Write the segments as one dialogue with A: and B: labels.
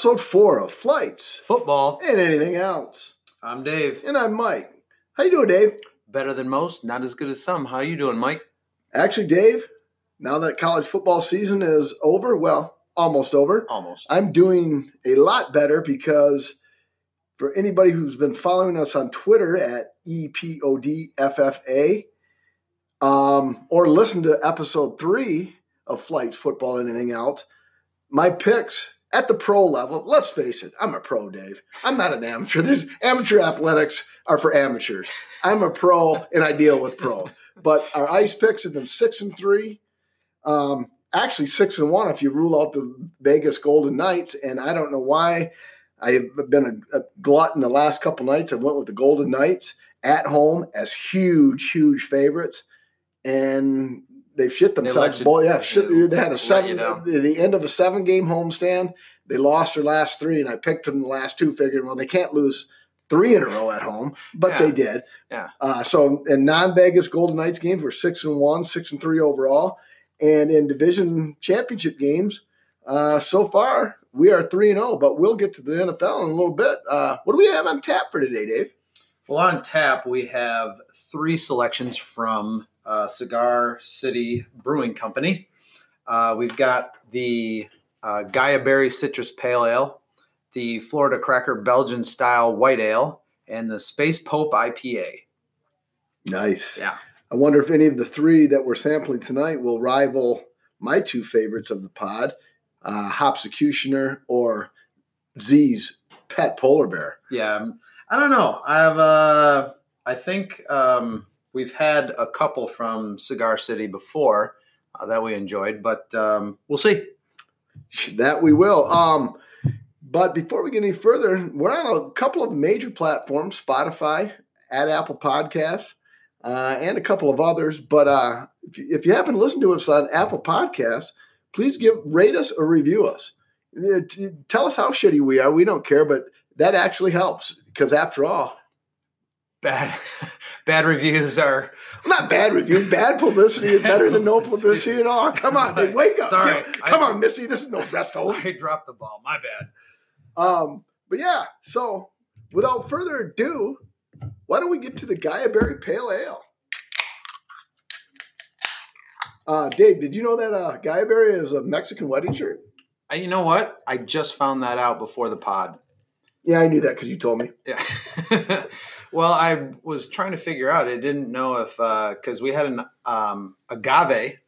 A: episode four of Flights
B: Football.
A: and Anything Else.
B: I'm Dave.
A: And I'm Mike. How you doing, Dave?
B: Better than most, not as good as some. How are you doing, Mike?
A: Actually, Dave, now that college football season is over, well, almost over,
B: Almost.
A: I'm doing a lot better because for anybody who's been following us on Twitter at E EPODFFA, um, or listen to episode three of Flights Football and Anything Else, my picks at the pro level, let's face it, I'm a pro, Dave. I'm not an amateur. There's amateur athletics are for amateurs. I'm a pro and I deal with pros. But our ice picks have been six and three. Um, actually six and one if you rule out the Vegas Golden Knights. And I don't know why I've been a, a glutton the last couple nights. I went with the Golden Knights at home as huge, huge favorites. And they've shit themselves.
B: you-
A: Boy, yeah, shit, they had a
B: let
A: seven.
B: you down.
A: The the end of a seven game homestand. They lost their last three, and I picked them the last two, figuring, well, they can't lose three in a row at home, but
B: Yeah.
A: they did.
B: Yeah.
A: Uh, so in non-Vegas Golden Knights games, we're six and one, six and three overall, and in division championship games, uh, so far we are three and zero. But we'll get to the NFL in a little bit. Uh, what do we have on tap for today, Dave?
B: Well, on tap, we have three selections from uh, Cigar City Brewing Company. Uh, we've got the uh, Guayabera Citrus Pale Ale, the Florida Cracker Belgian Style White Ale, and the Space Pope IPA.
A: Nice.
B: Yeah.
A: I wonder if any of the three that we're sampling tonight will rival my two favorites of the pod, uh, Hopsecutioner or Z's Pet Polar Bear.
B: Yeah, I don't know. I've uh, I think um, we've had a couple from Cigar City before uh, that we enjoyed, but um, we'll see.
A: That we will. Um, but before we get any further, we're on a couple of major platforms: Spotify, at Apple Podcasts, uh, and a couple of others. But uh, if, you, if you happen to listen to us on Apple Podcasts, please give rate us or review us. Uh, Tell us how shitty we are. We don't care, but that actually helps because after all,
B: Bad bad reviews are
A: not bad review, bad publicity is better than no publicity at all. Come on, wake up!
B: Sorry.
A: Yeah, come
B: I-
A: on, Missy. This is no rest home.
B: I dropped the ball. My bad.
A: Um, but yeah, so without further ado, why don't we get to the Guayabera Pale Ale? Uh, Dave, did you know that uh, Guayabera is a Mexican wedding shirt?
B: Uh, You know what? I just found that out before the pod.
A: Yeah, I knew that because you told me.
B: Yeah. well, I was trying to figure out. I didn't know if because we had an um, agave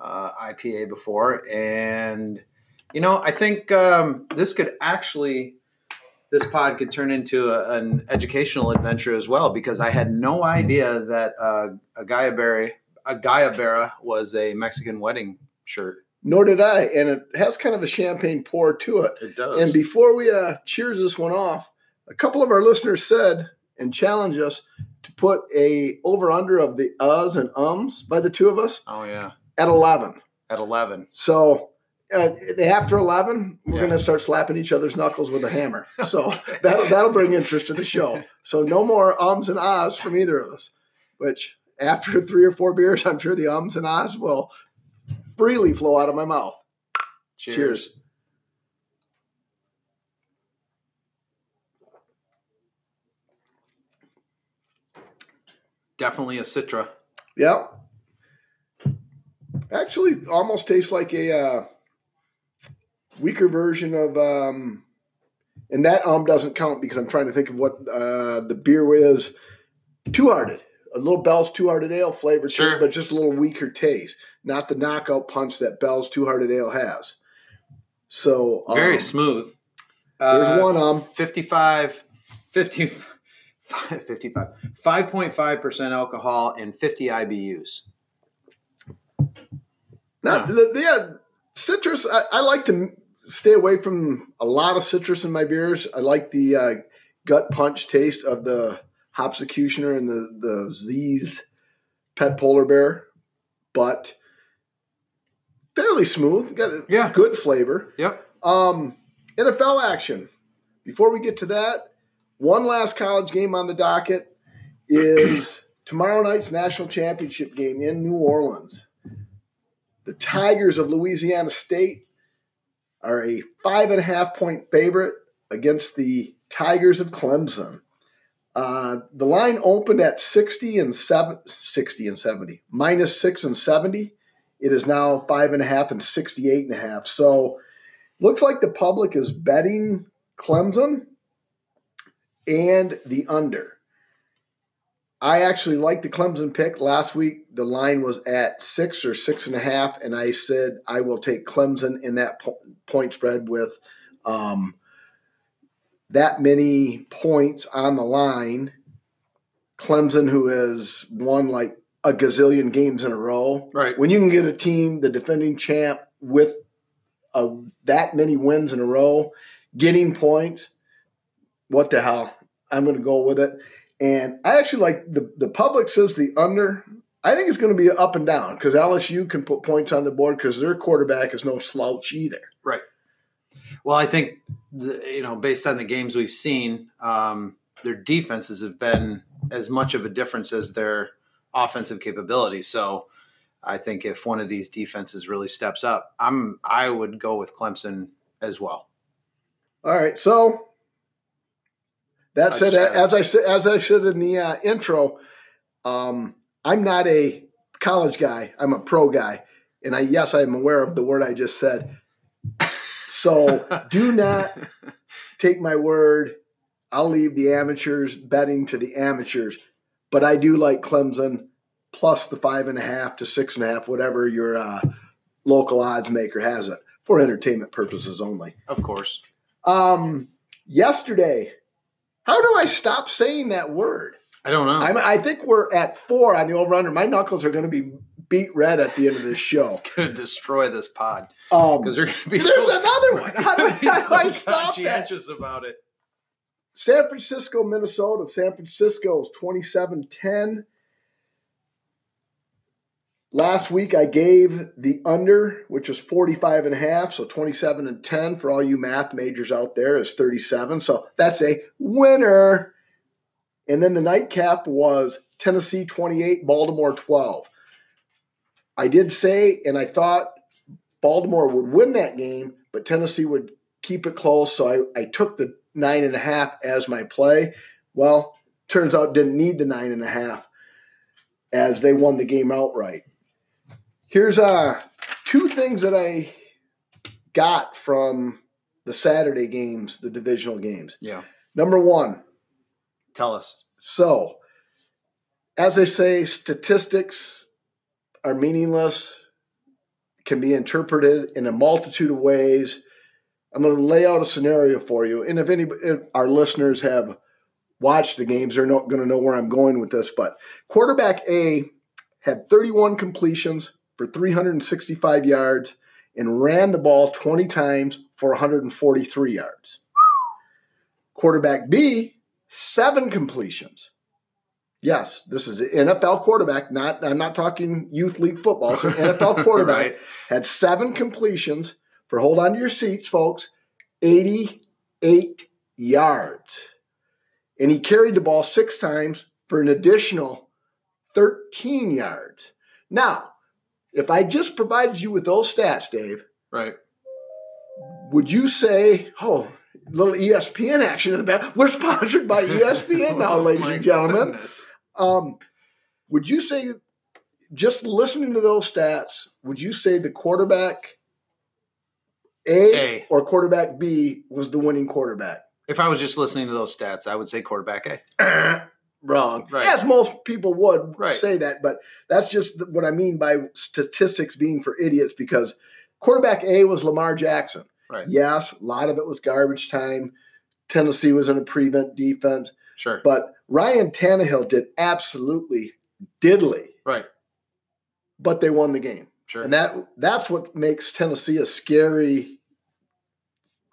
B: uh, IPA before, and you know, I think um, this could actually this pod could turn into a, an educational adventure as well because I had no idea that uh, a Guayabera a Guayabera was a Mexican wedding shirt.
A: Nor did I, and it has kind of a champagne pour to it.
B: It does.
A: And before we uh, cheers this one off, a couple of our listeners said and challenge us to put a over under of the uhs and ums by the two of us
B: oh yeah,
A: at eleven.
B: at eleven.
A: So uh, after eleven, we're
B: Yeah.
A: going to start slapping each other's knuckles with a hammer. So that'll that'll bring interest to the show. So no more ums and ahs from either of us. Which after three or four beers, I'm sure the ums and ahs will freely flow out of my mouth.
B: Cheers.
A: Cheers.
B: Definitely a Citra.
A: Yep. Actually, almost tastes like a uh, weaker version of, um, and that um doesn't count because I'm trying to think of what uh, the beer is. Two Hearted, a little Bell's Two Hearted Ale flavor,
B: Sure.
A: but just a little weaker taste, not the knockout punch that Bell's Two Hearted Ale has. So
B: Very
A: um,
B: smooth.
A: There's one um
B: 55, 50, 55, 5.5% alcohol and 50 IBUs.
A: Not
B: Yeah.
A: yeah, citrus. I, I like to stay away from a lot of citrus in my beers. I like the uh, gut punch taste of the Hopsecutioner and the the Z's Pet Polar Bear, but fairly smooth. Got a
B: Yeah.
A: good flavor.
B: Yep.
A: Um, NFL action. Before we get to that, one last college game on the docket is tomorrow night's national championship game in New Orleans. The Tigers of Louisiana State are a five and a half point favorite against the Tigers of Clemson. Uh, the line opened at 60 and 7, 60 and 70, minus 6 and 70. It is now 5.5 and 68 and a half. So looks like the public is betting Clemson and the under. I actually liked the Clemson pick last week. The line was at six or six and a half, and I said I will take Clemson in that po- point spread with um, that many points on the line. Clemson, who has won like a gazillion games in a row,
B: Right.
A: When you can get a team, the defending champ, with uh, that many wins in a row, getting points, what the hell? I'm going to go with it. And I actually like the the public says the under. I think it's going to be up and down because LSU can put points on the board because their quarterback is no slouch either. Right.
B: Well, I think the, you know, based on the games we've seen, um, their defenses have been as much of a difference as their offensive capability. So, I think if one of these defenses really steps up, I'm I would go with Clemson as well.
A: All right, so that
B: I
A: said, as I said, as I said in the uh, intro, um, I'm not a college guy. I'm a pro guy, and I yes, I am aware of the word I just said. So do not take my word. I'll leave the amateurs betting to the amateurs, but I do like Clemson plus the five and a half to six and a half, whatever your uh, local odds maker has it for entertainment purposes only.
B: Of course.
A: Um, yesterday, how do I stop saying that word?
B: I don't know.
A: I'm, I think we're at four on the over under. My knuckles are going to be beat red at the end of this show.
B: it's going to destroy this pod
A: Um,
B: because they're going to be
A: there's
B: so,
A: another one. How do how do I
B: so
A: stop that?
B: conscientious about it.
A: San Francisco, Minnesota. San Francisco is 27 10. Last week I gave the under, which was 45 and a half, so 27 and 10 for all you math majors out there is 37. So that's a winner. And then the nightcap was Tennessee 28, Baltimore 12. I did say, and I thought Baltimore would win that game, but Tennessee would keep it close. So I, I took the nine and a half as my play. Well, turns out didn't need the nine and a half as they won the game outright. Here's uh two things that I got from the Saturday games, the divisional games.
B: Yeah.
A: Number one,
B: Tell us.
A: so as I say, statistics are meaningless, can be interpreted in a multitude of ways. I'm going to lay out a scenario for you, and if any if our listeners have watched the games, they're not going to know where I'm going with this. But quarterback A had 31 completions for 365 yards and ran the ball 20 times for 143 yards. Quarterback B, seven completions. Yes, this is an NFL quarterback. Not I'm not talking youth league football. So NFL quarterback
B: Right.
A: had seven completions for hold on to your seats, folks. 88 yards. And he carried the ball six times for an additional 13 yards. Now, if I just provided you with those stats, Dave,
B: Right.
A: would you say, oh, little ESPN action in the back? We're sponsored by ESPN now,
B: Oh,
A: ladies and gentlemen. Um, would you say, just listening to those stats, would you say the quarterback A,
B: A.
A: or quarterback B was the winning quarterback?
B: If I was just listening to those stats, I would say quarterback A.
A: Wrong.
B: Right.
A: As most people would
B: Right.
A: say that, but that's just what I mean by statistics being for idiots because quarterback A was Lamar Jackson.
B: Right.
A: Yes, a lot of it was garbage time. Tennessee was in a prevent defense,
B: Sure.
A: but Ryan Tannehill did absolutely diddly,
B: right.
A: but they won the game.
B: Sure.
A: And that that's what makes Tennessee a scary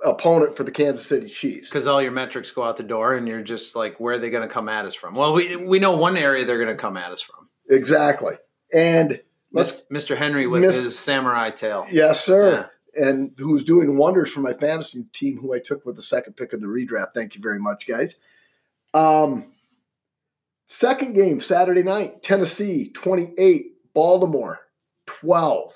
A: opponent for the Kansas City Chiefs.
B: because all your metrics go out the door, and you're just like, where are they going to come at us from? Well, we we know one area they're going to come at us from.
A: Exactly. And
B: Mis- Mr. Henry with
A: Mis-
B: his samurai tail.
A: Yes, sir. And who's doing wonders for my fantasy team, who I took with the second pick of the redraft. Thank you very much, guys. Um, second game, Saturday night, Tennessee 28, Baltimore 12.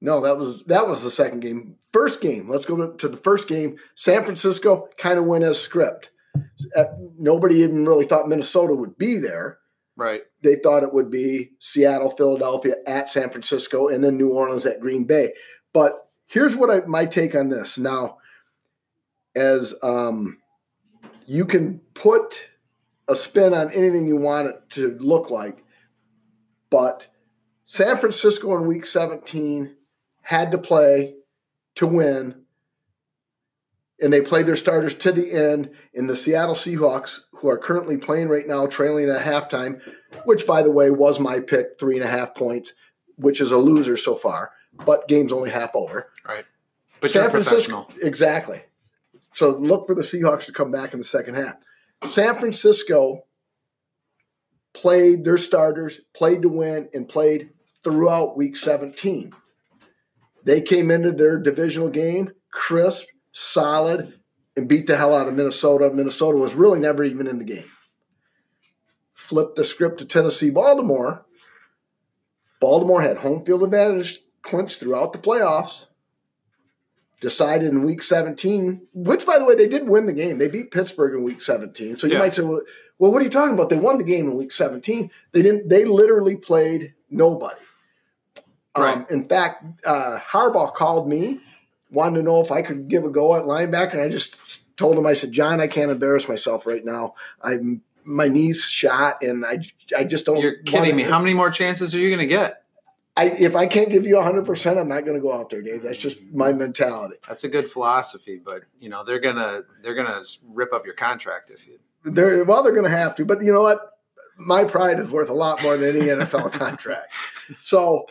A: No, that was that was the second game. First game. Let's go to, the first game. San Francisco kind of went as script. Nobody even really thought Minnesota would be there.
B: Right.
A: They thought it would be Seattle, Philadelphia at San Francisco, and then New Orleans at Green Bay. But here's what I, my take on this. Now, as um, you can put a spin on anything you want it to look like, but San Francisco in Week 17 had to play to win and they played their starters to the end. In the Seattle Seahawks, who are currently playing right now, trailing at halftime, which by the way was my pick, three and a half points, which is a loser so far. But game's only half over.
B: Right. But San Francisco,
A: exactly. So look for the Seahawks to come back in the second half. San Francisco played their starters, played to win, and played throughout Week 17. They came into their divisional game crisp, solid, and beat the hell out of Minnesota. Minnesota was really never even in the game. Flipped the script to Tennessee, Baltimore. Baltimore had home field advantage clinched throughout the playoffs. Decided in week 17, which by the way, they did win the game. They beat Pittsburgh in week 17. So you yeah. might say, well, well, what are you talking about? They won the game in week 17. They didn't, they literally played nobody. Right. Um, in fact, uh, Harbaugh called me wanted to know if I could give a go at linebacker. And I just told him, I said, John, I can't embarrass myself right now. I'm my knees shot, and I I just don't.
B: You're kidding me. How many more chances are you going to get?
A: I, if I can't give you 100%, I'm not going to go out there, Dave. That's just my mentality.
B: That's a good philosophy, but you know they're gonna they're gonna rip up your contract if you.
A: They're well, they're going to have to, but you know what? My pride is worth a lot more than any NFL contract. So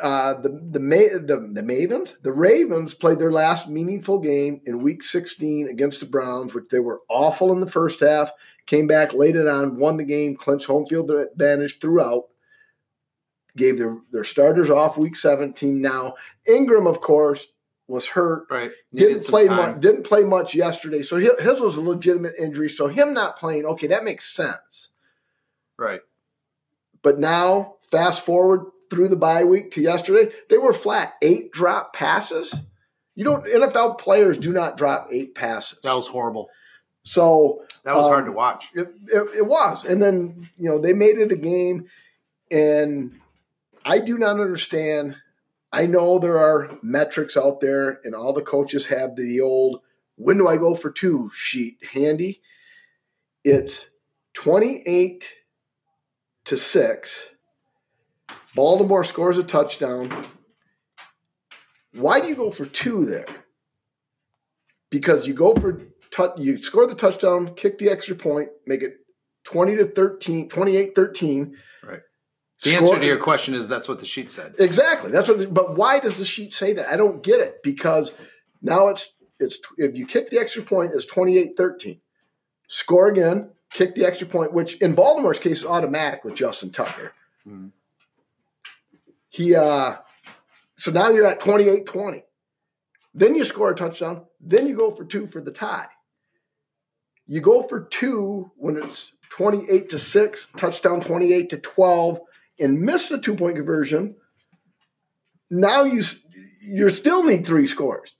A: uh, the the, the the Mavens, the Ravens played their last meaningful game in Week 16 against the Browns, which they were awful in the first half. Came back, laid it on, won the game, clinched home field advantage throughout. Gave their their starters off Week 17. Now Ingram, of course, was hurt.
B: Right.
A: Needed didn't play much. Didn't play much yesterday. So his was a legitimate injury. So him not playing, okay, that makes sense.
B: Right.
A: But now, fast forward through the bye week to yesterday, they were flat. Eight drop passes. You don't NFL players do not drop eight passes.
B: That was horrible.
A: So
B: that was um, hard to watch.
A: It, it, it, was, and then you know they made it a game, and I do not understand. I know there are metrics out there, and all the coaches have the old "when do I go for two sheet handy. It's twenty eight to six Baltimore scores a touchdown. Why do you go for two there? Because you go for you score the touchdown, kick the extra point, make it 20 to 13, 28 13.
B: Right. The score, answer to your question is that's what the sheet said.
A: Exactly. That's what the, but why does the sheet say that? I don't get it because now it's it's if you kick the extra point it's 28 13. Score again, kick the extra point, which in Baltimore's case is automatic with Justin Tucker. Mm-hmm. He uh so now you're at 28-20. Then you score a touchdown, then you go for two for the tie. You go for two when it's 28 to 6, touchdown 28 to 12 and miss the two-point conversion. Now you you still need three scores.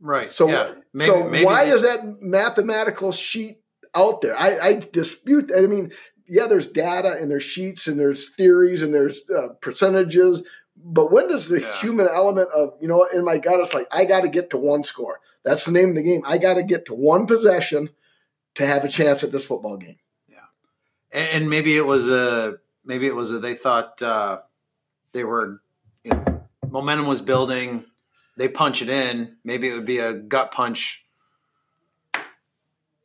B: Right.
A: So yeah. maybe, so maybe why is that mathematical sheet out there? I, I dispute that. I mean, yeah, there's data and there's sheets and there's theories and there's uh, percentages. But when does the yeah. human element of, you know, in my gut, it's like, I got to get to one score. That's the name of the game. I got to get to one possession to have a chance at this football game.
B: Yeah. And, and maybe it was a, maybe it was a, they thought uh, they were, you know, momentum was building. They punch it in. Maybe it would be a gut punch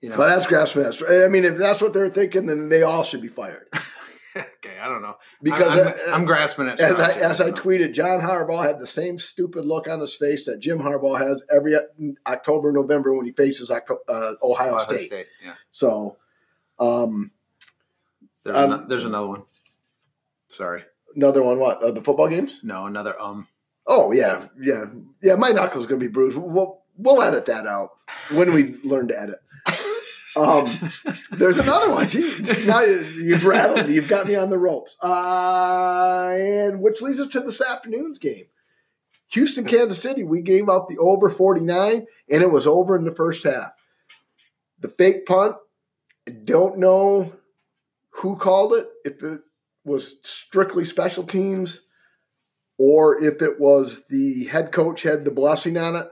A: you know, well, that's grassroots. I mean, if that's what they're thinking, then they all should be fired.
B: okay, I don't know
A: because
B: I'm, I'm, I'm grasping at
A: as, I, as I, tweeted. John Harbaugh had the same stupid look on his face that Jim Harbaugh has every October, November when he faces uh, Ohio, Ohio State. State.
B: Yeah.
A: So, um,
B: there's, um, an, there's another one. Sorry,
A: another one. What uh, the football games?
B: No, another um.
A: Oh yeah, yeah, yeah. My knuckles gonna be bruised. We'll we'll edit that out when we learn to edit. Um, there's another one. Gee, now you, you've rattled. me. You've got me on the ropes. Uh, and which leads us to this afternoon's game. Houston, Kansas City. We gave out the over 49, and it was over in the first half. The fake punt. I don't know who called it. If it was strictly special teams, or if it was the head coach had the blessing on it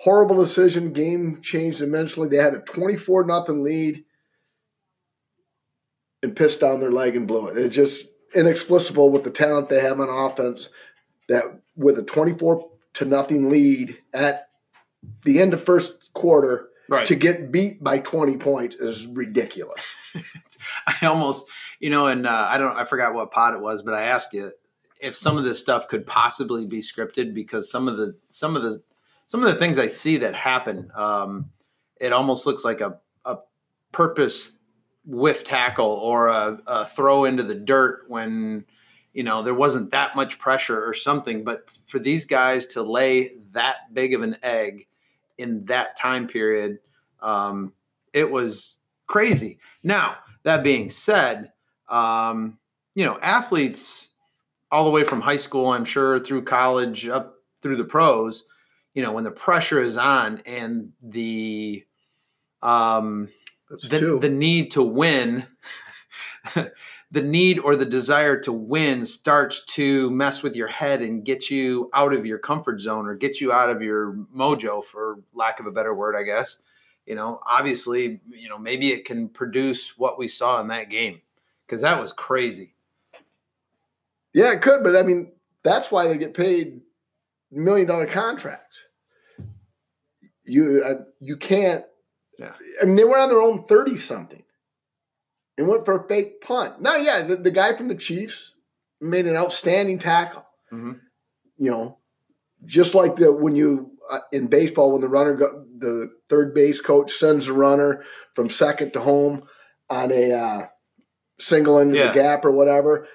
A: horrible decision. Game changed immensely. They had a 24 nothing lead and pissed down their leg and blew it. It's just inexplicable with the talent they have on offense that with a 24 to nothing lead at the end of first quarter
B: Right.
A: to get beat by 20 points is ridiculous.
B: I almost, you know, and uh, I don't, I forgot what pod it was, but I asked you if some of this stuff could possibly be scripted because some of the, some of the, some of the things I see that happen, um, it almost looks like a, a purpose whiff tackle or a, a throw into the dirt when, you know, there wasn't that much pressure or something. But for these guys to lay that big of an egg in that time period, um, it was crazy. Now, that being said, um, you know, athletes all the way from high school, I'm sure, through college, up through the pros, you know, when the pressure is on and the um,
A: That's
B: the,
A: two.
B: the need to win, the need or the desire to win starts to mess with your head and get you out of your comfort zone or get you out of your mojo, for lack of a better word, I guess. You know, obviously, you know, maybe it can produce what we saw in that game because that was crazy.
A: yeah, it could, but I mean, that's why they get paid million dollar contracts. You uh, you can't.
B: Yeah.
A: I mean, they were on their own thirty something, and went for a fake punt. Now, yeah, the, the guy from the Chiefs made an outstanding tackle.
B: Mhm.
A: You know, just like the when you uh, in baseball when the runner go, the third base coach sends the runner from second to home on a uh, single into
B: Yeah.
A: the gap or whatever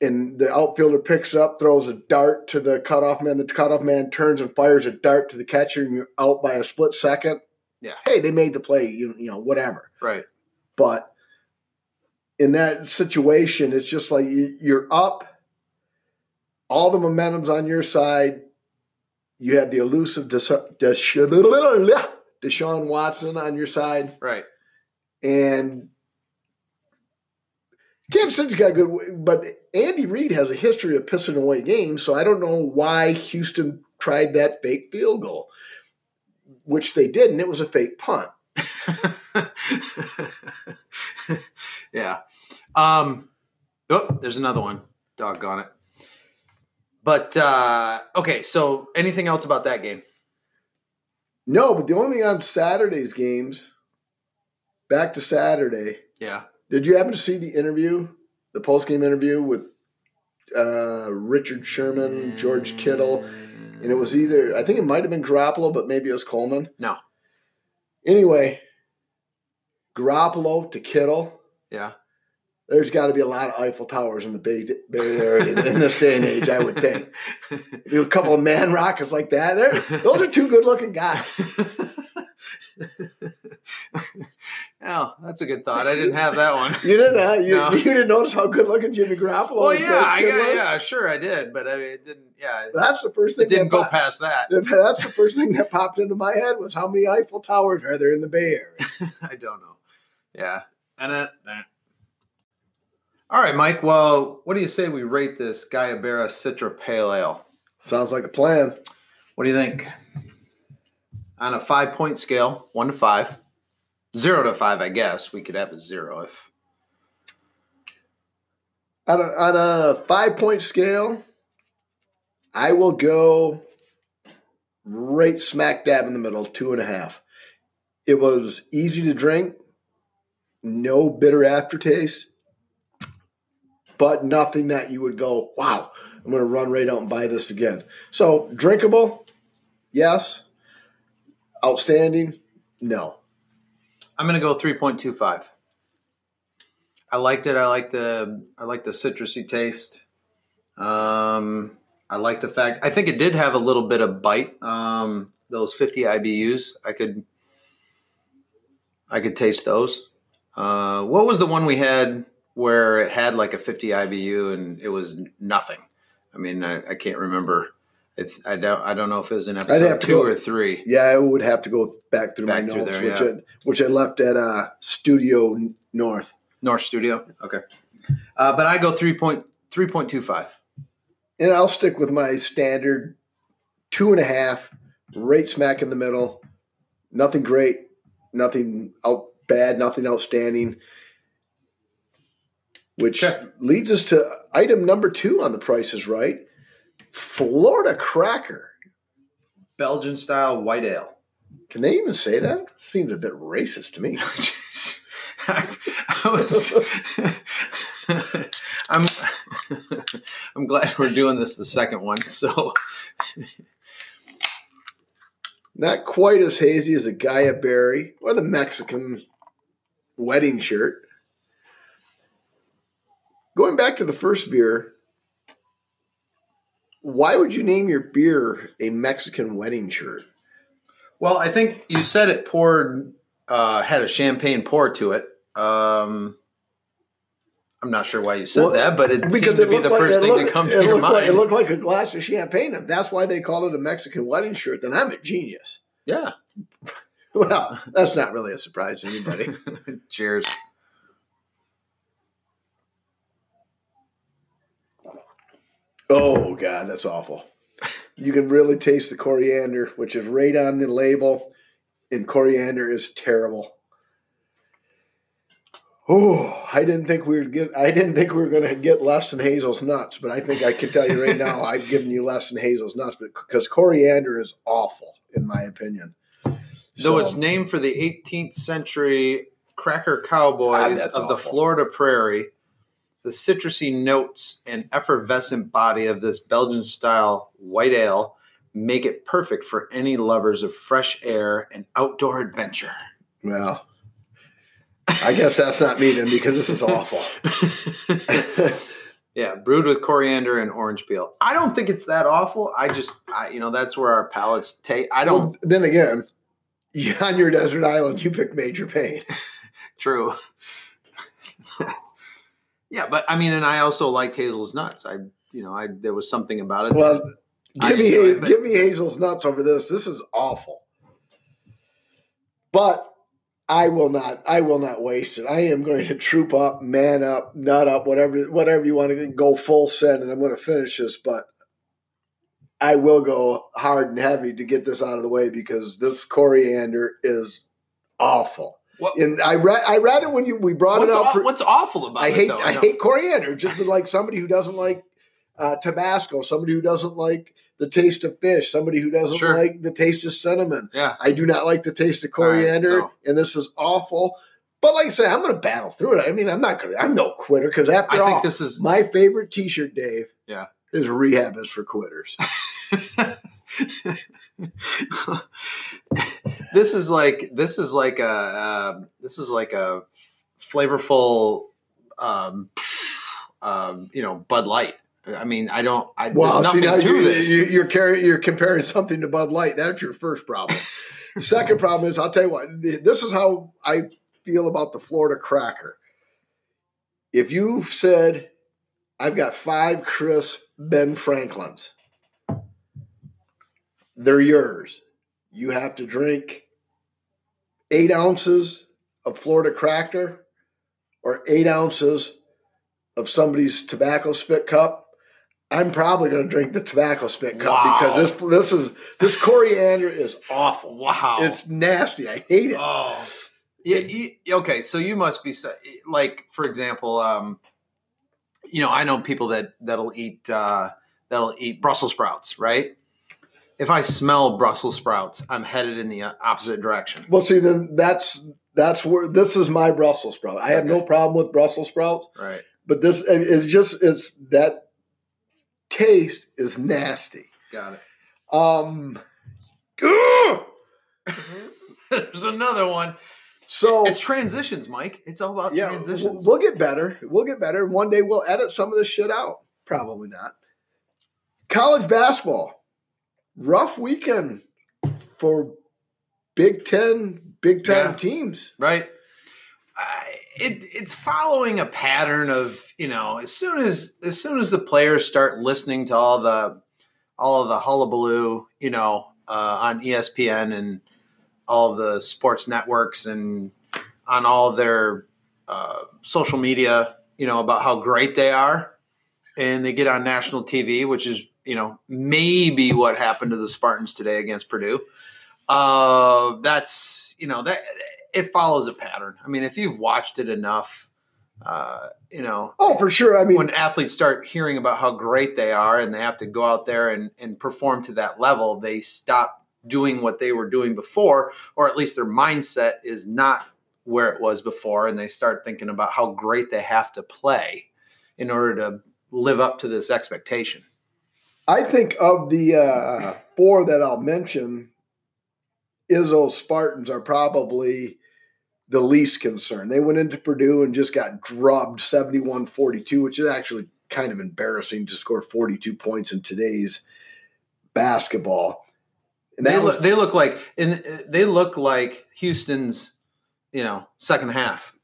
A: and the outfielder picks up, throws a dart to the cutoff man. The cutoff man turns and fires a dart to the catcher, and you're out by a split second.
B: Yeah.
A: Hey, they made the play. You, you know, whatever.
B: Right.
A: But in that situation, it's just like you- you're up. All the momentum's on your side. You have the elusive Desha- Desha- Deshaun Watson on your side,
B: Right.
A: and Kansas City's got a good, but Andy Reid has a history of pissing away games, so I don't know why Houston tried that fake field goal, which they did, and it was a fake punt.
B: yeah. Um, oh, there's another one. Doggone it. But uh, okay, so anything else about that game?
A: No, but the only thing on Saturday's games, back to Saturday,
B: Yeah.
A: did you happen to see the interview, the post game interview with uh, Richard Sherman, George Kittle? And it was either, I think it might have been Garoppolo, but maybe it was Coleman.
B: No.
A: Anyway, Garoppolo to Kittle.
B: Yeah.
A: There's got to be a lot of Eiffel Towers in the Bay, Bay Area in this day and age, I would think. A couple of man rockets like that. They're, those are two good looking guys.
B: oh, that's a good thought. I didn't have that one.
A: You didn't, uh, you,
B: No.
A: you didn't notice how good looking Jimmy Garoppolo
B: Well,
A: and
B: yeah,
A: Coach
B: I
A: Kid was?
B: yeah, sure, I did, but I mean, it didn't. Yeah,
A: That's the first thing
B: didn't go
A: pop-
B: past that.
A: That's the first thing that popped into my head was how many Eiffel Towers are there in the Bay Area?
B: I don't know. Yeah, and it. All right, Mike. Well, what do you say we rate this Guayabera Citra Pale Ale?
A: Sounds like a plan.
B: What do you think? On a five point scale, one to five, zero to five, I guess we could have a zero if.
A: On a, on a five point scale, I will go right smack dab in the middle, two and a half. It was easy to drink, no bitter aftertaste, but nothing that you would go, wow, I'm going to run right out and buy this again. So, drinkable, yes. Outstanding, no.
B: I'm go three point two five. I liked it. I like the I like the citrusy taste. Um, I like the fact. I think it did have a little bit of bite. Um, those 50 IBUs. I could. I could taste those. Uh, what was the one we had where it had like a 50 IBU and it was nothing? I mean, I, I can't remember. I don't. I don't know if it was in
A: have
B: episode two
A: go-
B: or three.
A: Yeah, I would have to go back through
B: Back
A: my
B: through
A: notes,
B: there,
A: which
B: yeah.
A: I, which I left at uh, Studio North.
B: North Studio. Okay. Uh, but I go three point three point two five.
A: And I'll stick with my standard two and a half, right smack in the middle. Nothing great, nothing out bad, nothing outstanding. Which
B: Okay.
A: leads us to item number two on the Price is Right Florida Cracker.
B: Belgian style white ale.
A: Can they even say that? Seems a bit racist to me.
B: I, I was. I'm. I'm glad we're doing this the second one. So
A: Not quite as hazy as a Guayabera or the Mexican wedding shirt. Going back to the first beer, why would you name your beer a Mexican wedding shirt?
B: Well, I think you said it poured uh, had a champagne pour to it. Um, I'm not sure why you said
A: Well,
B: that, but it seemed to be the
A: like-
B: first thing
A: looked-
B: that comes to your
A: looked like-
B: mind.
A: it looked like a glass of champagne. If that's why they call it a Mexican wedding shirt, then I'm a genius.
B: yeah.
A: Well, that's not really a surprise to anybody.
B: Cheers.
A: Oh God, that's awful. You can really taste the coriander, which is right on the label, and coriander is terrible. Oh, I didn't think we would get. I didn't think we were going to get less than Hazel's nuts, but I think I can tell you right now, I've given you less than Hazel's nuts, but because coriander is awful, in my opinion.
B: Though it's named for the 18th century cracker cowboys
A: that's
B: of the
A: awful.
B: Florida prairie, the citrusy notes and effervescent body of this Belgian style white ale make it perfect for any lovers of fresh air and outdoor adventure.
A: well, I guess that's not me then, because this is awful.
B: yeah, brewed with coriander and orange peel. I don't think it's that awful. I just, I, you know, that's where our palates take. I don't.
A: Well, then again, on your desert island, you pick major pain.
B: True. Yeah, but I mean, and I also liked Hazel's nuts. I, you know, I there was something about it.
A: Well, give me
B: enjoy it, but-
A: give me Hazel's nuts over this. This is awful. But I will not. I will not waste it. I am going to troop up, man up, nut up, whatever whatever you want to go full send, and I'm going to finish this. But I will go hard and heavy to get this out of the way because this coriander is awful.
B: What-
A: and I read I read it when you we brought
B: what's,
A: it out.
B: aw- what's awful about
A: I
B: it?
A: hate
B: though?
A: I
B: know-
A: hate coriander. Just like somebody who doesn't like uh, Tabasco, somebody who doesn't like the taste of fish, somebody who doesn't
B: Sure.
A: like the taste of cinnamon.
B: Yeah,
A: I do not like the taste of
B: All right,
A: coriander,
B: so-
A: and this is awful. But like I say, I'm going to battle through it. I mean, I'm not going. I'm no quitter because after
B: I
A: all,
B: think this is
A: my favorite T-shirt, Dave.
B: Yeah.
A: is rehab is for quitters.
B: this is like this is like a uh, this is like a flavorful, um, um, you know, Bud Light. I mean, I don't. I,
A: Well, see now you,
B: this.
A: you, you're carrying, you're comparing something to Bud Light. That's your first problem. Second problem is I'll tell you what. This is how I feel about the Florida Cracker. If you said, "I've got five crisp Ben Franklins," they're yours. You have to drink eight ounces of Florida Cracker or eight ounces of somebody's tobacco spit cup. I'm probably going to drink the tobacco spit cup
B: Wow.
A: because this this is this coriander is awful.
B: wow.
A: It's nasty. I hate it.
B: Oh, yeah. You, okay, so you must be like, for example, um, you know, I know people that that'll eat uh, that'll eat Brussels sprouts, right? If I smell Brussels sprouts, I'm headed in the opposite direction.
A: Well, see, then that's that's where this is my Brussels sprout. I have no problem with Brussels sprouts,
B: Right.
A: but this it- it's just it's that taste is nasty.
B: Got it.
A: Um!
B: There's another one.
A: so
B: It's transitions, Mike. It's all about
A: yeah,
B: transitions.
A: we'll, we'll get better. We'll get better. One day we'll edit some of this shit out. Probably not. College basketball, rough weekend for Big Ten, big time
B: Yeah.
A: teams.
B: right? Uh, it it's following a pattern of you know as soon as as soon as the players start listening to all the all of the hullabaloo you know uh, on ESPN and all the sports networks and on all their uh, social media you know about how great they are and they get on national TV which is you know maybe what happened to the Spartans today against Purdue uh, that's you know that it follows a pattern. I mean, if you've watched it enough, uh, you know,
A: Oh, for sure. I mean,
B: when athletes start hearing about how great they are and they have to go out there and, and perform to that level, they stop doing what they were doing before, or at least their mindset is not where it was before, and they start thinking about how great they have to play in order to live up to this expectation.
A: I think of the uh, four that I'll mention, Izzo Spartans are probably the least concerned. They went into Purdue and just got drubbed 71 42, which is actually kind of embarrassing to score 42 points in today's basketball. And
B: They
A: was,
B: look, they look like and they look like Houston's, you know, second half.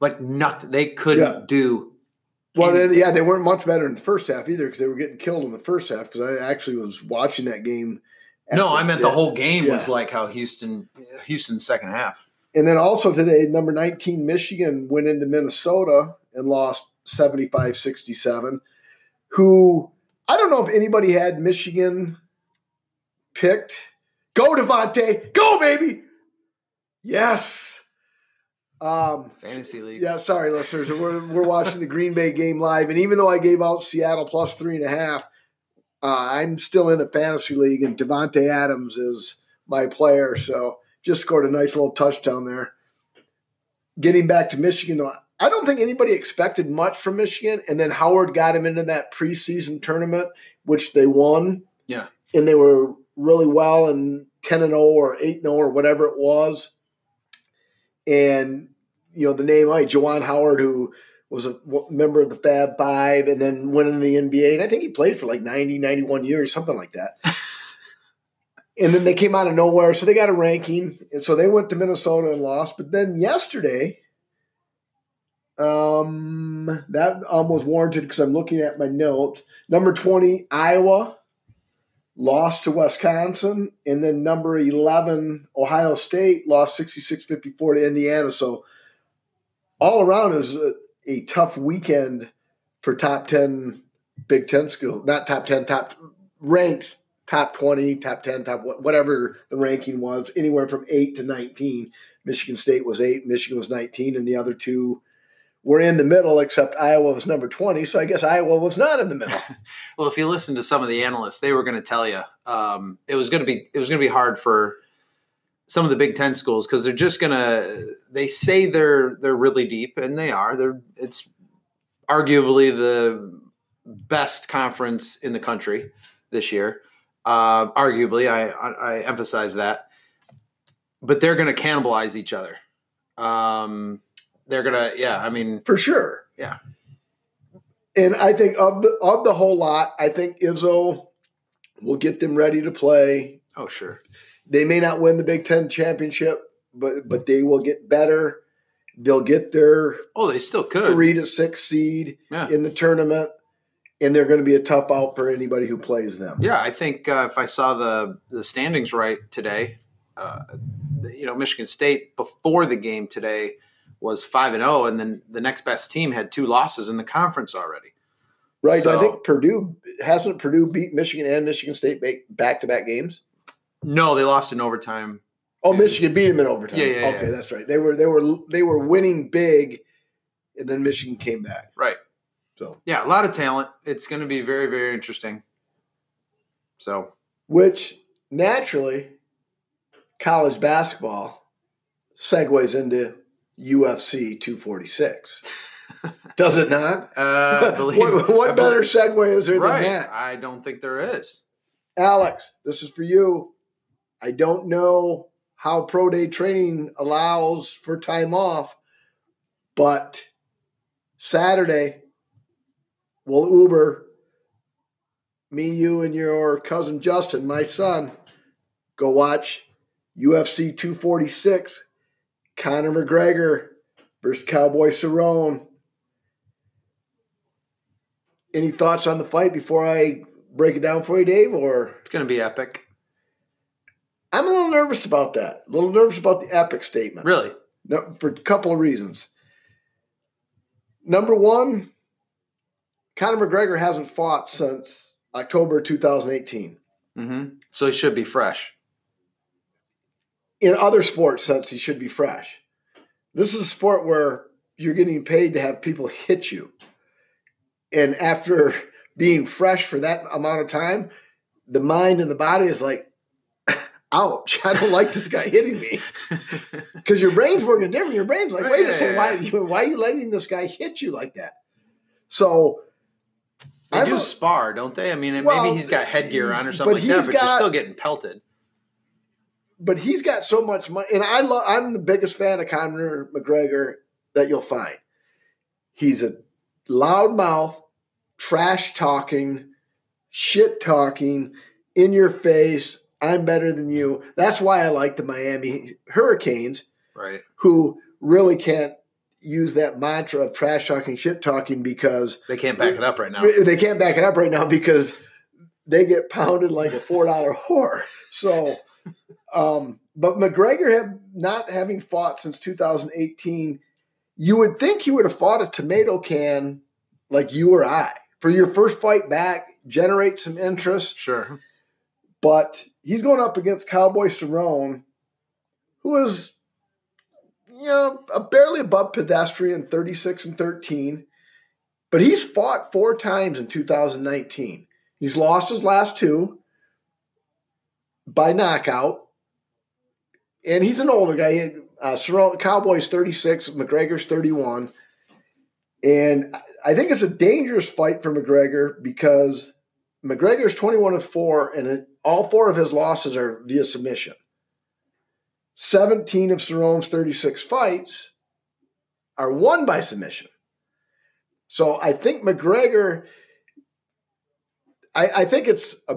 B: Like nothing. They couldn't
A: Yeah.
B: do.
A: Well, then, yeah, they weren't much better in the first half either because they were getting killed in the first half. Because I actually was watching that game.
B: No, I meant the whole game was like how Houston, Houston's second half.
A: And then also today, number 19, Michigan went into Minnesota and lost 75 67. Who I don't know if anybody had Michigan picked. Go, Davante. Go, baby. Yes. Um,
B: Fantasy league.
A: yeah, sorry, listeners. We're, we're watching the Green Bay game live. And even though I gave out Seattle plus three and a half, uh, I'm still in a fantasy league, and Davante Adams is my player. So just scored a nice little touchdown there. Getting back to Michigan, though, I don't think anybody expected much from Michigan. And then Howard got him into that preseason tournament, which they won.
B: Yeah.
A: And they were really well and 10 and 0 or 8 and 0 or whatever it was. And, you know, the name, like Juwan Howard, who was a member of the Fab Five and then went into the NBA. And I think he played for like 90, 91 years, something like that. and then they came out of nowhere. So they got a ranking. And so they went to Minnesota and lost. But then yesterday, um, that almost warranted because I'm looking at my notes. Number 20, Iowa lost to Wisconsin. And then number 11, Ohio State lost 66 54 to Indiana. So all around is a, a tough weekend for top 10 Big Ten school, not top 10, top ranked top 20, top 10, top whatever the ranking was, anywhere from 8 to 19. Michigan State was 8, Michigan was 19, and the other two were in the middle, except Iowa was number 20. So I guess Iowa was not in the middle.
B: Well, if you listen to some of the analysts, they were going to tell you um, it was going to be it was going to be hard for some of the Big Ten schools because they're just going to. They say they're they're really deep, and they are. They're it's arguably the best conference in the country this year. Uh, arguably, I, I I emphasize that, but they're going to cannibalize each other. Um, they're gonna, yeah. I mean,
A: for sure.
B: Yeah.
A: And I think of the of the whole lot, I think Izzo will get them ready to play.
B: oh sure,
A: They may not win the Big Ten championship, but but they will get better. They'll get their
B: oh they still could.
A: three to six seed
B: Yeah.
A: in the tournament, and they're going to be a tough out for anybody who plays them.
B: Yeah, I think uh, if I saw the the standings right today, uh, you know, Michigan State before the game today was five and zero, and then the next best team had two losses in the conference already.
A: Right.
B: So-
A: I think Purdue hasn't Purdue beat Michigan and Michigan State back to back games.
B: No, they lost in overtime.
A: Oh, Michigan beat them in overtime.
B: Yeah, yeah,
A: okay,
B: yeah.
A: that's right. They were they were they were winning big, and then Michigan came back.
B: Right.
A: So,
B: Yeah, a lot of talent. It's going to be very very interesting. So
A: which naturally, college basketball segues into UFC 246. Does it not?
B: uh, believe,
A: what what better segue is there
B: right?
A: than that?
B: I don't think there is.
A: Alex, this is for you. I don't know how pro day training allows for time off, but Saturday we'll Uber me, you, and your cousin Justin, my son, go watch UFC 246, Conor McGregor versus Cowboy Cerrone. Any thoughts on the fight before I break it down for you, Dave? Or
B: It's going to be epic.
A: I'm a little nervous about that. A little nervous about the epic statement.
B: Really?
A: No, for a couple of reasons. Number one, Conor McGregor hasn't fought since October 2018.
B: hmm So he should be fresh.
A: In other sports, sense, he should be fresh. This is a sport where you're getting paid to have people hit you. And after being fresh for that amount of time, the mind and the body is like, ouch, I don't like this guy hitting me. Because your brain's working different. Your brain's like, wait a second, why, why are you letting this guy hit you like that? So
B: They
A: I'm
B: do
A: a-
B: spar, don't they? I mean,
A: Well,
B: maybe he's got headgear on or something like that, but
A: got-
B: you're still getting pelted.
A: But he's got so much money, and I love. I'm the biggest fan of Conor McGregor that you'll find. He's a loudmouth, trash talking, shit talking, in your face. I'm better than you. That's why I like the Miami Hurricanes,
B: Right.
A: who really can't use that mantra of trash talking, shit talking because
B: They can't back it up right now.
A: they can't back it up right now because they get pounded like a four dollar whore. So, um, but McGregor have not having fought since 2018. You would think he would have fought a tomato can like you or I for your first fight back, generate some interest.
B: Sure.
A: But he's going up against Cowboy Cerrone, who is, you know, a barely above pedestrian, 36 and 13. But he's fought four times in 2019. He's lost his last two by knockout. And he's an older guy. Uh, Cowboy's 36, McGregor's 31. And I- think it's a dangerous fight for McGregor because McGregor's 21 and 4, and all four of his losses are via submission. 17 of Cerrone's 36 fights are won by submission. So I think McGregor, I, I think it's a,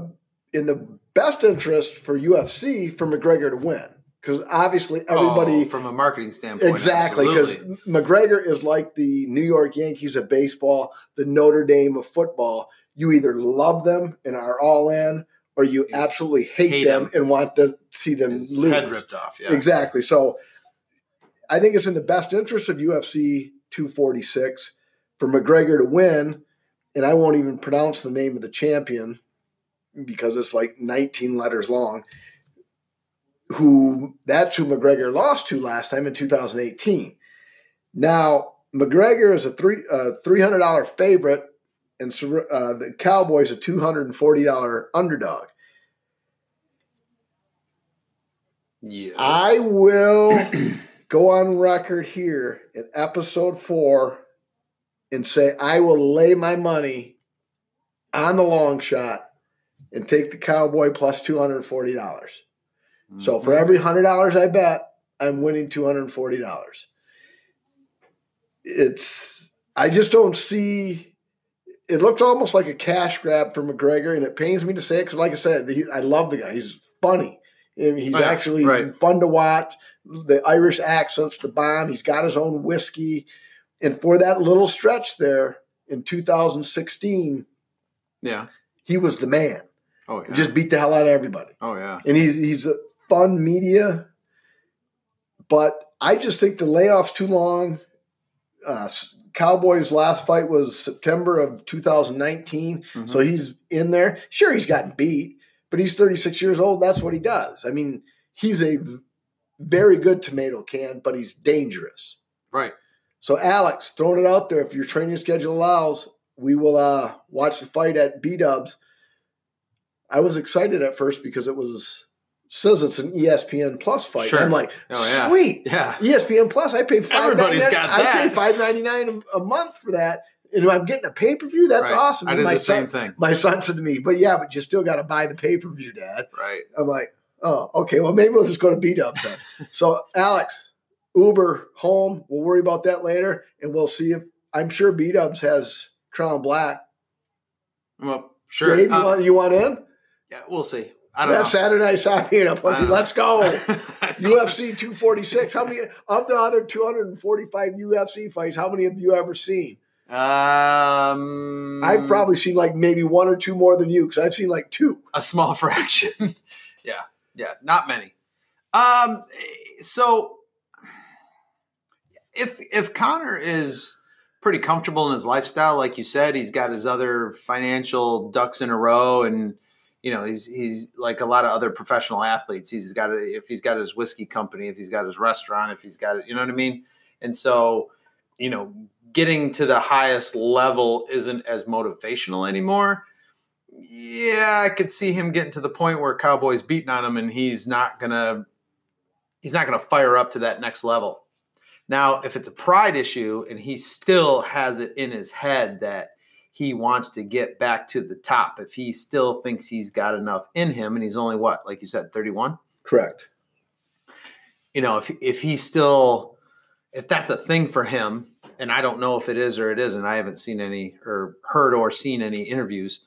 A: in the best interest for UFC for McGregor to win. Because obviously oh, everybody
B: Oh, from a marketing standpoint.
A: Exactly, because. McGregor is like the New York Yankees of baseball, the Notre Dame of football. You either love them and are all in, or you
B: Yeah.
A: absolutely hate,
B: Hate
A: them
B: them.
A: and want to see them
B: his
A: lose.
B: head ripped off. Yeah.
A: Exactly. So I think it's in the best interest of UFC 246 for McGregor to win. And I won't even pronounce the name of the champion because it's like 19 letters long. Who that's who McGregor lost to last time in 2018. Now McGregor is a three uh, three hundred dollar favorite, and uh, the Cowboys a two hundred and forty dollar underdog.
B: Yeah.
A: I will go on record here in episode four and say I will lay my money on the long shot and take the Cowboy plus two hundred forty dollars. So for mm-hmm. every hundred dollars I bet, I'm winning two hundred and forty dollars. It's I just don't see. It looks almost like a cash grab for McGregor, and it pains me to say it because, like I said, he, I love the guy. He's funny. And he's
B: Oh, yeah,
A: actually
B: right.
A: fun to watch. The Irish accent's the bomb. He's got his own whiskey, and for that little stretch there in 2016,
B: yeah.
A: he was the man.
B: Oh yeah.
A: just beat the hell out of everybody
B: oh yeah.
A: and he's he's a fun media, but I just think the layoff's too long. Uh, Cowboys' last fight was September of 2019,
B: Mhm.
A: so he's in there. Sure, he's gotten beat, but he's 36 years old. That's what he does. I mean, he's a very good tomato can, but he's dangerous.
B: right.
A: So, Alex, throwing it out there, if your training schedule allows, we will uh, watch the fight at B Dubs. I was excited at first because it was says it's an ESPN Plus fight.
B: Sure.
A: I'm like,
B: Oh, yeah.
A: sweet,
B: Yeah.
A: ESPN Plus. I paid five.
B: Everybody's got that.
A: I paid five ninety nine a month for that, and I'm getting a pay per view. That's
B: Right.
A: awesome.
B: I
A: And
B: did
A: my
B: the
A: son,
B: same thing.
A: my son said to me, "But yeah, but you still got to buy the pay per view, Dad."
B: Right.
A: I'm like, oh, okay. Well, maybe we'll just go to B Dubs then. so, Alex, Uber home. We'll worry about that later, and we'll see if I'm sure B Dubs has Crown Black.
B: Well, sure.
A: Dave, you
B: Uh,
A: want you want in?
B: Yeah, we'll see. I don't
A: That
B: know.
A: Saturday night saw me pussy. Let's go. UFC 246. How many of the other 245 UFC fights? How many have you ever seen?
B: Um,
A: I've probably seen like maybe one or two more than you because I've seen like two.
B: a small fraction. yeah, yeah, not many. Um, so if if Conor is pretty comfortable in his lifestyle, like you said, he's got his other financial ducks in a row, and you know he's he's like a lot of other professional athletes. He's got a, if he's got his whiskey company, if he's got his restaurant, if he's got it, you know what I mean. And so, you know, getting to the highest level isn't as motivational anymore yeah, I could see him getting to the point where Cowboys beating on him and he's not gonna he's not gonna fire up to that next level. Now, if it's a pride issue and he still has it in his head that he wants to get back to the top, if he still thinks he's got enough in him and he's only what, like you said, 31?
A: Correct.
B: You know, if if he's still if that's a thing for him, and I don't know if it is or it isn't, I haven't seen any or heard or seen any interviews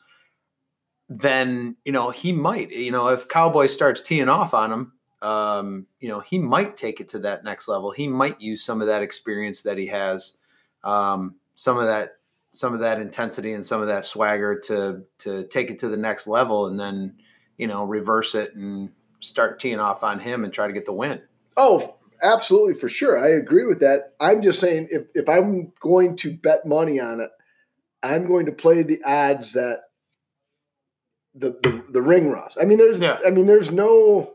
B: then you know he might you know if cowboy starts teeing off on him um, you know he might take it to that next level he might use some of that experience that he has um, some of that some of that intensity and some of that swagger to to take it to the next level and then you know reverse it and start teeing off on him and try to get the win
A: Oh, absolutely for sure. I agree with that. I'm just saying if, if I'm going to bet money on it, I'm going to play the odds that the the, the ring rust. I mean, there's
B: Yeah.
A: I mean, there's no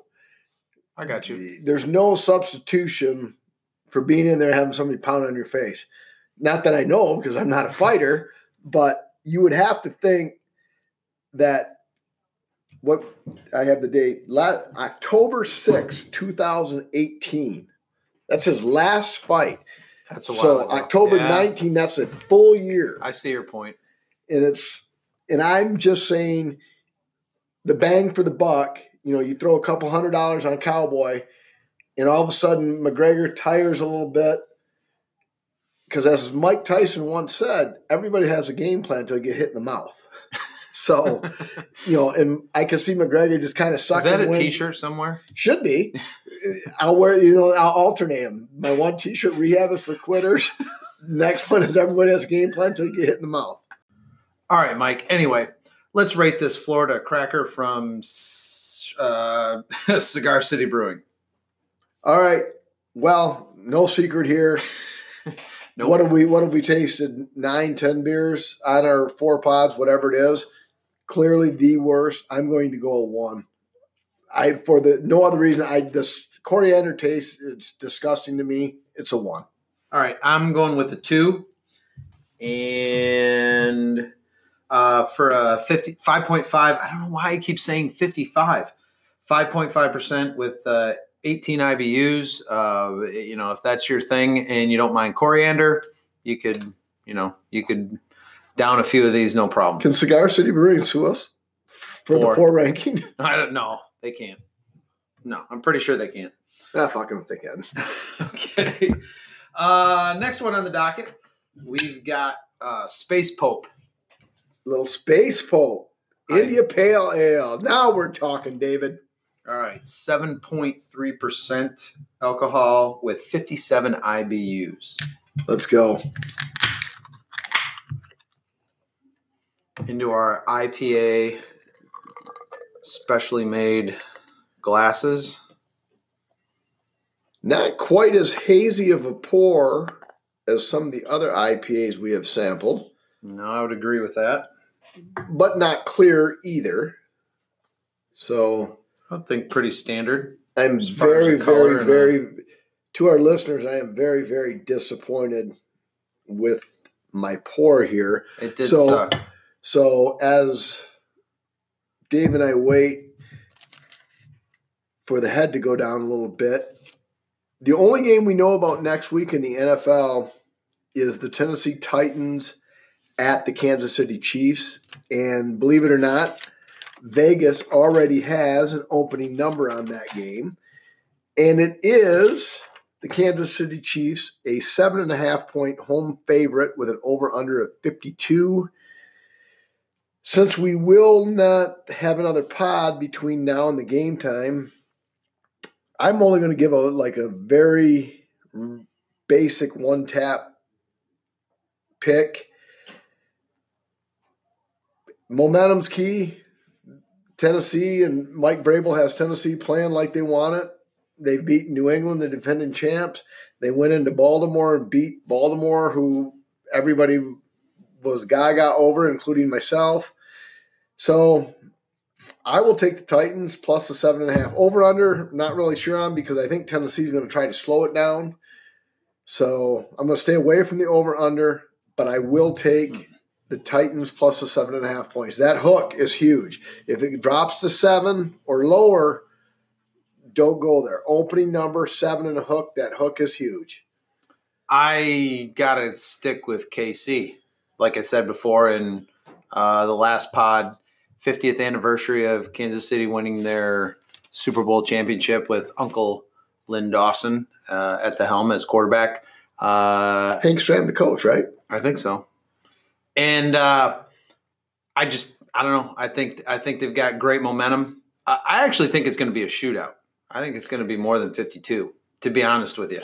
B: i got you
A: there's no substitution for being in there having somebody pound on your face. Not that I know because I'm not a fighter, but you would have to think that what I have the date October 6, 2018. That's his last fight.
B: that's a while
A: So
B: ago.
A: October
B: Yeah,
A: 19, that's a full year.
B: i see your point
A: And it's and I'm just saying the bang for the buck, you know, you throw a couple hundred dollars on Cowboy, and all of a sudden McGregor tires a little bit. Because as Mike Tyson once said, everybody has a game plan until they get hit in the mouth. So, you know, and I can see McGregor just kind of sucking.
B: is that a
A: wind.
B: t-shirt somewhere
A: Should be. I'll wear, you know, I'll alternate them. My one T-shirt rehab is for quitters. Next one is everybody has a game plan until you get hit in the mouth.
B: All right, Mike. Anyway, let's rate this Florida cracker from uh, Cigar City Brewing.
A: All right. Well, no secret here.
B: Nope.
A: What have we what have we tasted? Nine, ten beers on our four pods, whatever it is. Clearly the worst. I'm going to go a one. I for the no other reason. I this coriander taste it's disgusting to me. It's a one.
B: All right, I'm going with a two, and uh, for a 50, 5.5. I don't know why I keep saying 55. 5.5 percent with uh, 18 IBUs. Uh, you know, if that's your thing and you don't mind coriander, you could, you know, you could down a few of these, no problem.
A: Can Cigar City Brewing sue us for
B: Four.
A: the poor ranking?
B: I don't know. They can't. No, I'm pretty sure they can't.
A: ah, fucking thinking.
B: okay. Uh, next one on the docket, we've got uh, Space Pope.
A: Little space pope.
B: I-
A: India Pale Ale. Now we're talking, David.
B: All right, 7.3% alcohol with 57 IBUs.
A: Let's go.
B: Into our IPA specially made glasses.
A: Not quite as hazy of a pour as some of the other IPAs we have sampled,
B: No, I would agree with that.
A: but not clear either. So
B: I think pretty standard.
A: I'm
B: As far as
A: very, very, very, to our listeners, I am very, very disappointed with my pour here.
B: It did
A: So-
B: suck.
A: So as Dave and I wait for the head to go down a little bit, the only game we know about next week in the NFL is the Tennessee Titans at the Kansas City Chiefs. And believe it or not, Vegas already has an opening number on that game. And it is the Kansas City Chiefs, a seven and a half point home favorite with an over under of 52. since we will not have another pod between now and the game time, I'm only going to give a like a very basic one tap pick. Momentum's key. Tennessee and Mike Vrabel has Tennessee playing like they want it. They beat New England, the defending champs. They went into Baltimore and beat Baltimore, who everybody was gaga over, including myself. So I will take the Titans plus the seven and a half. Over under, not really sure on because I think Tennessee's going to try to slow it down. So I'm going to stay away from the over under, but I will take the Titans plus the seven and a half points. That hook is huge. If it drops to seven or lower, don't go there. Opening number seven and a hook. That hook is huge.
B: I gotta stick with KC. Like I said before in uh, the last pod, 50th anniversary of Kansas City winning their Super Bowl championship with Uncle Len Dawson uh, at the helm as quarterback. Uh,
A: Hank Stram, the coach, right?
B: I think so. And uh, I just, I don't know. I think, I think they've got great momentum. I, I actually think it's going to be a shootout. I think it's going to be more than 52, to be honest with you.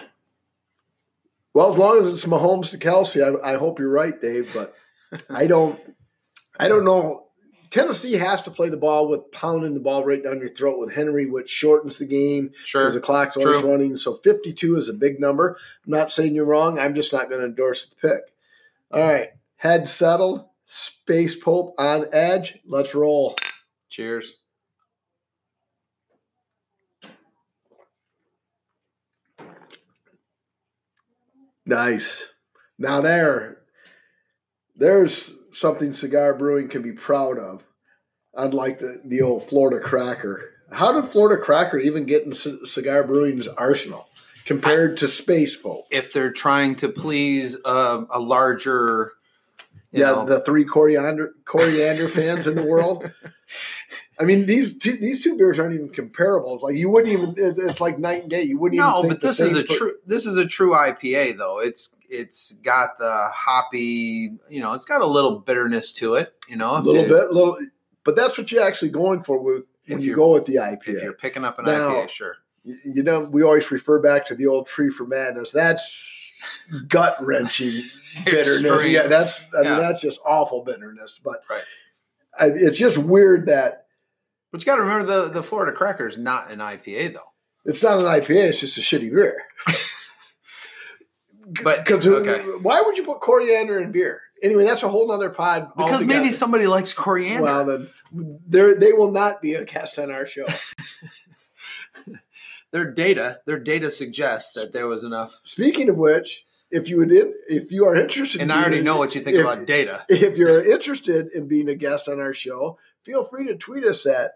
A: Well, as long as it's Mahomes to Kelce, I, I hope you're right, Dave. But I don't, I don't know. Tennessee has to play the ball with pounding the ball right down your throat with Henry, which shortens the game
B: Sure.
A: because the clock's always
B: True.
A: running. So 52 is a big number. I'm not saying you're wrong. I'm just not going to endorse the pick. All right, head settled. Space Pope on edge. Let's roll.
B: Cheers.
A: Nice. Now there, there's something Cigar Brewing can be proud of. Unlike the, the old Florida Cracker. How did Florida Cracker even get in C- Cigar Brewing's arsenal compared to Space Pope?
B: If they're trying to please uh, a larger,
A: Yeah,
B: know,
A: the three coriander coriander fans in the world. I mean, these two, these two beers aren't even comparable. It's like you wouldn't even. It's like night and day. You wouldn't
B: no,
A: even.
B: but this is a
A: per-
B: true. This is a true IPA though. It's it's got the hoppy. You know, it's got a little bitterness to it. You know,
A: a little
B: you-
A: bit, little. But that's what you're actually going for with when you go with the IPA.
B: If you're picking up an
A: Now-
B: IPA, sure.
A: you know, we always refer back to the old tree for madness. That's gut wrenching bitterness.
B: Extreme.
A: Yeah, that's I
B: Yeah.
A: mean that's just awful bitterness. But
B: Right.
A: I, it's just weird that
B: But you got to remember the the Florida Cracker is not an IPA though.
A: it's not an IPA. It's just a shitty beer.
B: But
A: Because
B: okay,
A: why would you put coriander in beer? Anyway, that's a whole nother pod.
B: because
A: altogether.
B: maybe somebody likes coriander.
A: Well, then they they will not be a guest on our show.
B: their data, their data suggests that there was enough.
A: Speaking of which, if you would, in- if you are interested,
B: And
A: in
B: I already
A: being-
B: know what you think
A: if-
B: about data.
A: if you're interested in being a guest on our show, feel free to tweet us at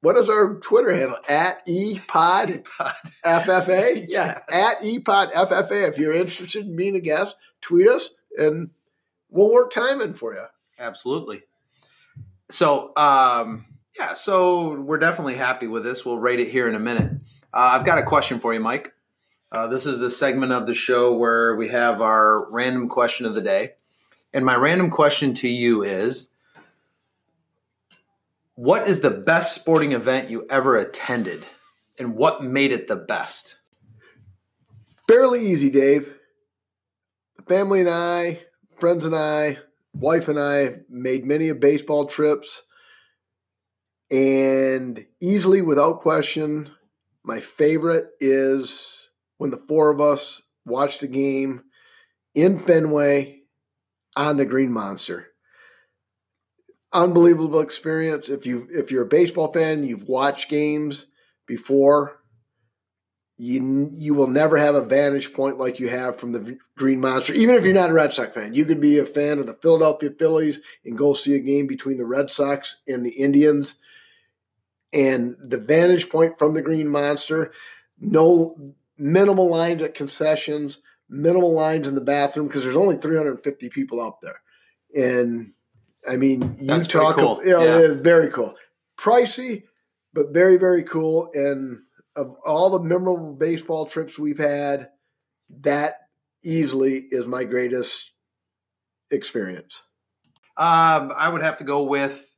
A: what is our Twitter handle? At ePod FFA. Yeah, at ePod FFA. If you're interested in being a guest, tweet us and we'll work timing for you.
B: Absolutely. So, um, yeah, so we're definitely happy with this. We'll rate it here in a minute. Uh, I've got a question for you, Mike. Uh, this is the segment of the show where we have our random question of the day. And my random question to you is What is the best sporting event you ever attended? And what made it the best?
A: Fairly easy, Dave. The family and I, friends and I, wife and I made many of baseball trips. And easily, without question, my favorite is when the four of us watched a game in Fenway on the Green Monster. Unbelievable experience. If you if you're a baseball fan, you've watched games before you you will never have a vantage point like you have from the Green Monster. Even if you're not a Red Sox fan, you could be a fan of the Philadelphia Phillies and go see a game between the Red Sox and the Indians. And the vantage point from the Green Monster, no minimal lines at concessions, minimal lines in the bathroom because there's only 350 people out there. And I mean, you
B: That's
A: talk,
B: cool.
A: you know,
B: Yeah.
A: very cool, pricey, but very very cool. And of all the memorable baseball trips we've had, that easily is my greatest experience.
B: Um, I would have to go with.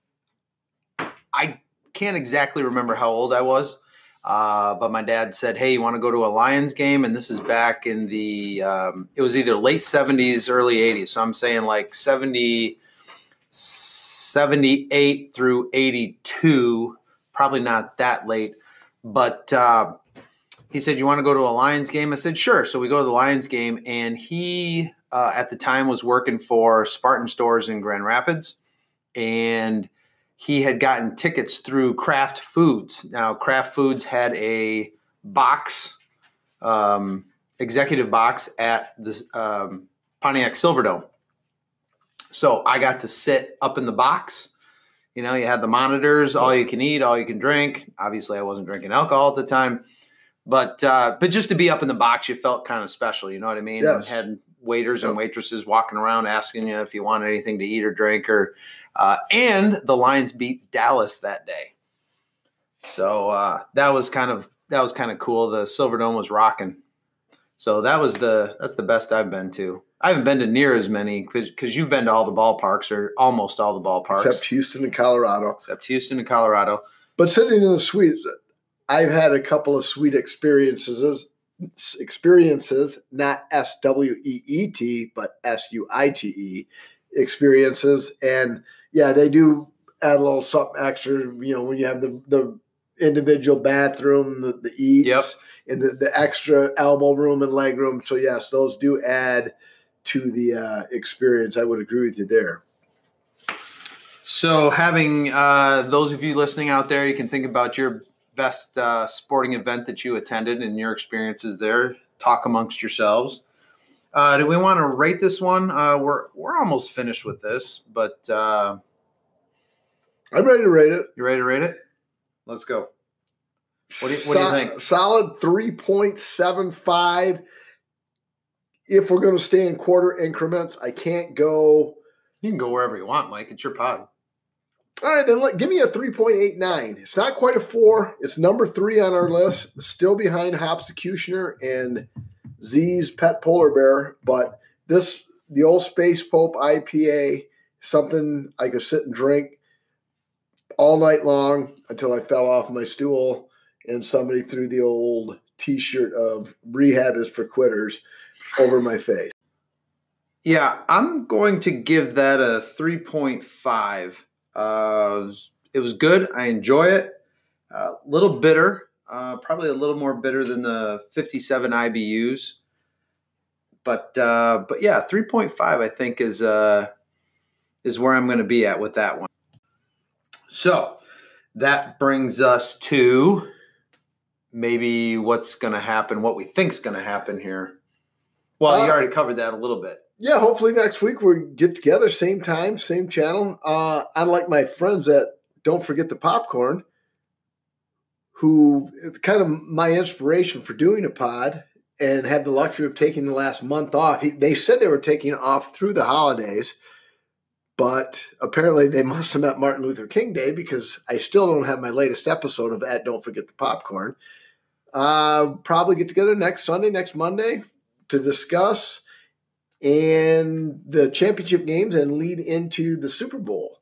B: I can't exactly remember how old I was, uh, but my dad said, "Hey, you want to go to a Lions game?" And this is back in the. Um, it was either late seventies, early eighties. So I'm saying like 70, 78 through eighty two. Probably not that late, but. Uh, he said, "You want to go to a Lions game?" I said, "Sure." So we go to the Lions game, and he uh, at the time was working for Spartan Stores in Grand Rapids, and he had gotten tickets through Kraft Foods. Now, Kraft Foods had a box, um, executive box at the um, Pontiac Silverdome. So I got to sit up in the box. You know, you had the monitors, all you can eat, all you can drink. Obviously, I wasn't drinking alcohol at the time, but uh, but just to be up in the box, you felt kind of special. You know what I mean?
A: Yes.
B: Had waiters and waitresses walking around asking you if you wanted anything to eat or drink or uh, and the lions beat dallas that day. So uh, that was kind of that was kind of cool. The silverdome was rocking. So that was the that's the best i've been to. I haven't been to near as many because you've been to all the ballparks or almost all the ballparks.
A: Except houston and colorado.
B: Except houston and colorado.
A: But sitting in the suite i've had a couple of sweet experiences experiences, not S W E E T, but S U I T E experiences. And yeah, they do add a little something extra, you know, when you have the, the individual bathroom, the, the eats,
B: yep.
A: and the, the extra elbow room and leg room. So, yes, those do add to the uh, experience. I would agree with you there.
B: So, having uh, those of you listening out there, you can think about your best uh, sporting event that you attended and your experiences there. Talk amongst yourselves. Uh, do we want to rate this one? Uh, we're we're almost finished with this, but uh,
A: I'm ready to rate it.
B: You ready to rate it? Let's go. What do you, what do you think?
A: Solid three point seven five. If we're going to stay in quarter increments, I can't go.
B: You can go wherever you want, Mike. It's your pod.
A: All right, then let, give me a 3.89. It's not quite a four. It's number three on our list, still behind Hopsecutioner and Z's Pet Polar Bear. But this, the old Space Pope IPA, something I could sit and drink all night long until I fell off my stool and somebody threw the old t shirt of Rehab is for Quitters over my face.
B: Yeah, I'm going to give that a 3.5. Uh, it was good. I enjoy it. A uh, little bitter, uh, probably a little more bitter than the 57 IBUs. But uh, but yeah, 3.5 I think is uh, is where I'm going to be at with that one. So that brings us to maybe what's going to happen, what we think's going to happen here. Well, you already covered that a little bit
A: yeah, hopefully next week we get together, same time, same channel. Uh, unlike my friends that don't forget the popcorn, who kind of my inspiration for doing a pod and had the luxury of taking the last month off. They said they were taking off through the holidays, but apparently they must have met Martin Luther King Day because I still don't have my latest episode of that. Don't forget the popcorn. Uh, probably get together next Sunday, next Monday to discuss and the championship games and lead into the Super Bowl.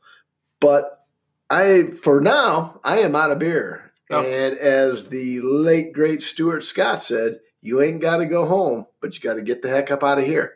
A: But I, for now, I am out of beer. Oh. And as the late great Stuart Scott said, you ain't got to go home, but you got to get the heck up out of here.